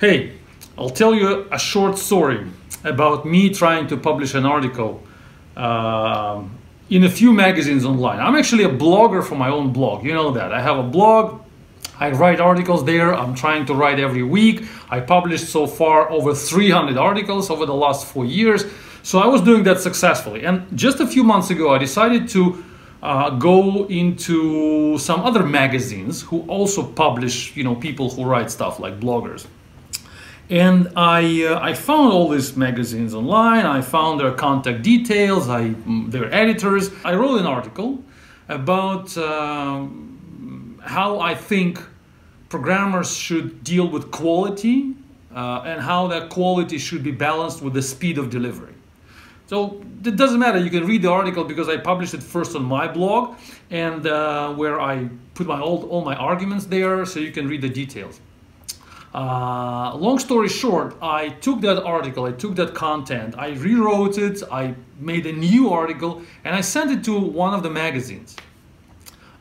Hey, I'll tell you a short story about me trying to publish an article uh, in a few magazines online. I'm actually a blogger for my own blog. You know that. I have a blog. I write articles there. I'm trying to write every week. I published so far over 300 articles over the last four years. So I was doing that successfully. And just a few months ago, I decided to uh, go into some other magazines who also publish, you know, people who write stuff like bloggers. And I, uh, I found all these magazines online. I found their contact details, I, their editors. I wrote an article about uh, how I think programmers should deal with quality uh, and how that quality should be balanced with the speed of delivery. So it doesn't matter. You can read the article because I published it first on my blog and uh, where I put my all, all my arguments there so you can read the details. Uh, long story short, I took that article, I took that content, I rewrote it, I made a new article, and I sent it to one of the magazines,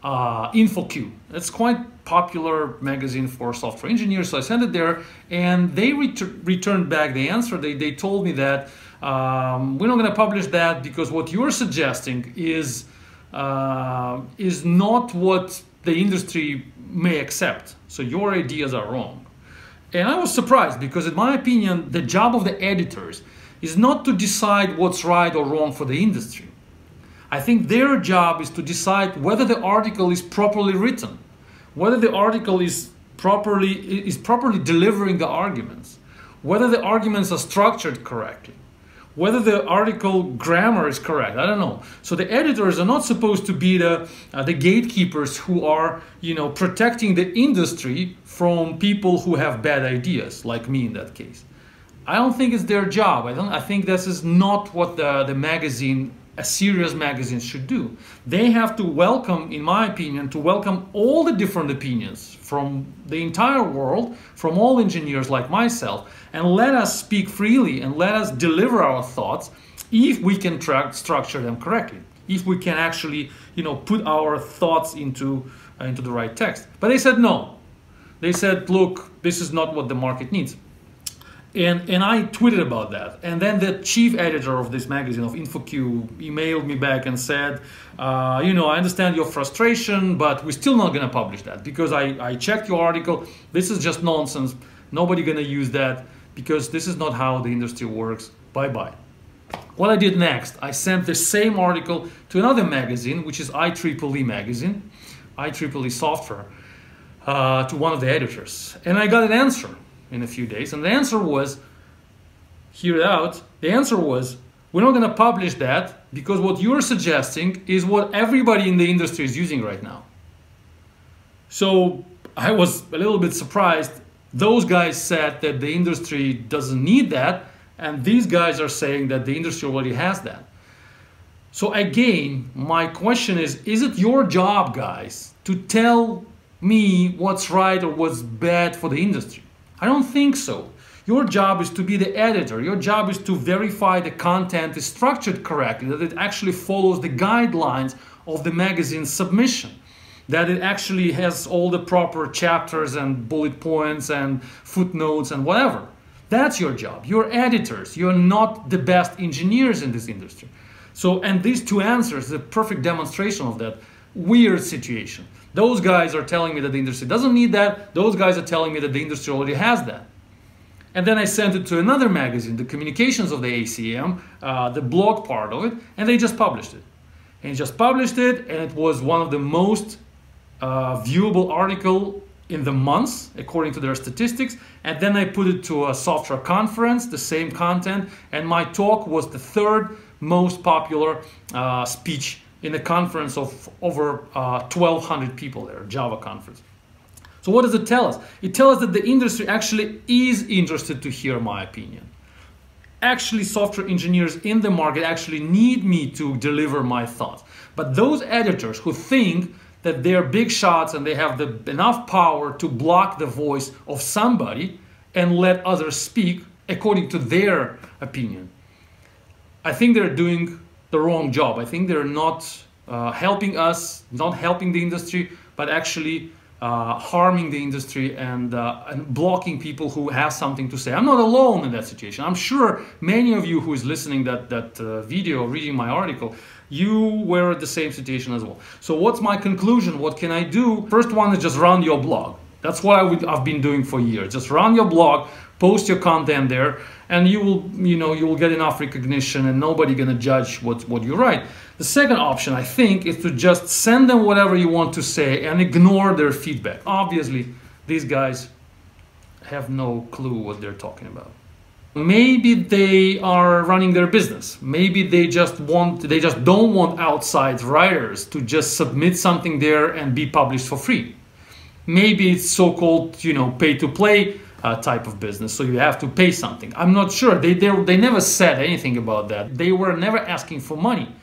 uh, InfoQ. It's quite popular magazine for software engineers, so I sent it there, and they ret returned back the answer. They, they told me that um, we're not going to publish that because what you're suggesting is uh, is not what the industry may accept. So your ideas are wrong. And I was surprised because, in my opinion, the job of the editors is not to decide what's right or wrong for the industry. I think their job is to decide whether the article is properly written, whether the article is properly is properly delivering the arguments, whether the arguments are structured correctly whether the article grammar is correct. I don't know. So the editors are not supposed to be the uh, the gatekeepers who are you know protecting the industry from people who have bad ideas, like me in that case. I don't think it's their job. I don't. I think this is not what the the magazine a serious magazine should do. They have to welcome, in my opinion, to welcome all the different opinions from the entire world, from all engineers like myself, and let us speak freely and let us deliver our thoughts if we can structure them correctly, if we can actually, you know, put our thoughts into uh, into the right text. But they said no. They said, look, this is not what the market needs. And, and I tweeted about that. And then the chief editor of this magazine, of InfoQ, emailed me back and said, uh, you know, I understand your frustration, but we're still not going to publish that because I, I checked your article. This is just nonsense. Nobody going to use that because this is not how the industry works. Bye-bye. What I did next, I sent the same article to another magazine, which is IEEE magazine, IEEE software, uh, to one of the editors. And I got an answer in a few days. And the answer was, hear it out, the answer was, we're not going to publish that because what you're suggesting is what everybody in the industry is using right now. So I was a little bit surprised. Those guys said that the industry doesn't need that, and these guys are saying that the industry already has that. So again, my question is, is it your job, guys, to tell me what's right or what's bad for the industry? I don't think so. Your job is to be the editor. Your job is to verify the content is structured correctly, that it actually follows the guidelines of the magazine submission, that it actually has all the proper chapters and bullet points and footnotes and whatever. That's your job. You're editors. You're not the best engineers in this industry. So, and these two answers a perfect demonstration of that weird situation. Those guys are telling me that the industry doesn't need that. Those guys are telling me that the industry already has that. And then I sent it to another magazine, the communications of the ACM, uh, the blog part of it, and they just published it. And just published it, and it was one of the most uh, viewable article in the months, according to their statistics. And then I put it to a software conference, the same content, and my talk was the third most popular uh, speech in a conference of over uh, 1,200 people there, Java conference. So what does it tell us? It tells us that the industry actually is interested to hear my opinion. Actually, software engineers in the market actually need me to deliver my thoughts. But those editors who think that they're big shots and they have the, enough power to block the voice of somebody and let others speak according to their opinion, I think they're doing the wrong job. I think they're not uh, helping us, not helping the industry, but actually uh, harming the industry and, uh, and blocking people who have something to say. I'm not alone in that situation. I'm sure many of you who is listening that that uh, video, reading my article, you were at the same situation as well. So what's my conclusion? What can I do? First one is just run your blog. That's what I would, I've been doing for years. Just run your blog, post your content there, and you will, you know, you will get enough recognition, and nobody gonna judge what what you write. The second option, I think, is to just send them whatever you want to say and ignore their feedback. Obviously, these guys have no clue what they're talking about. Maybe they are running their business. Maybe they just want they just don't want outside writers to just submit something there and be published for free. Maybe it's so-called, you know, pay to play uh, type of business, so you have to pay something. I'm not sure. They, they they never said anything about that. They were never asking for money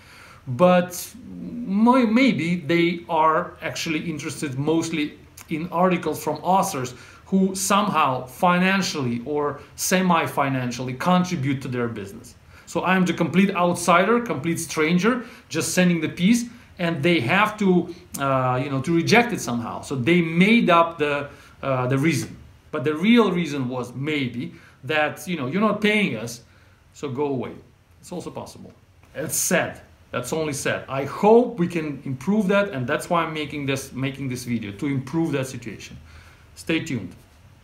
but maybe they are actually interested mostly in articles from authors who somehow financially or semi-financially contribute to their business. So I'm the complete outsider, complete stranger, just sending the piece, and they have to, uh, you know, to reject it somehow. So they made up the uh, the reason, but the real reason was maybe that you know you're not paying us, so go away. It's also possible. It's sad. That's only sad. I hope we can improve that, and that's why I'm making this making this video to improve that situation. Stay tuned.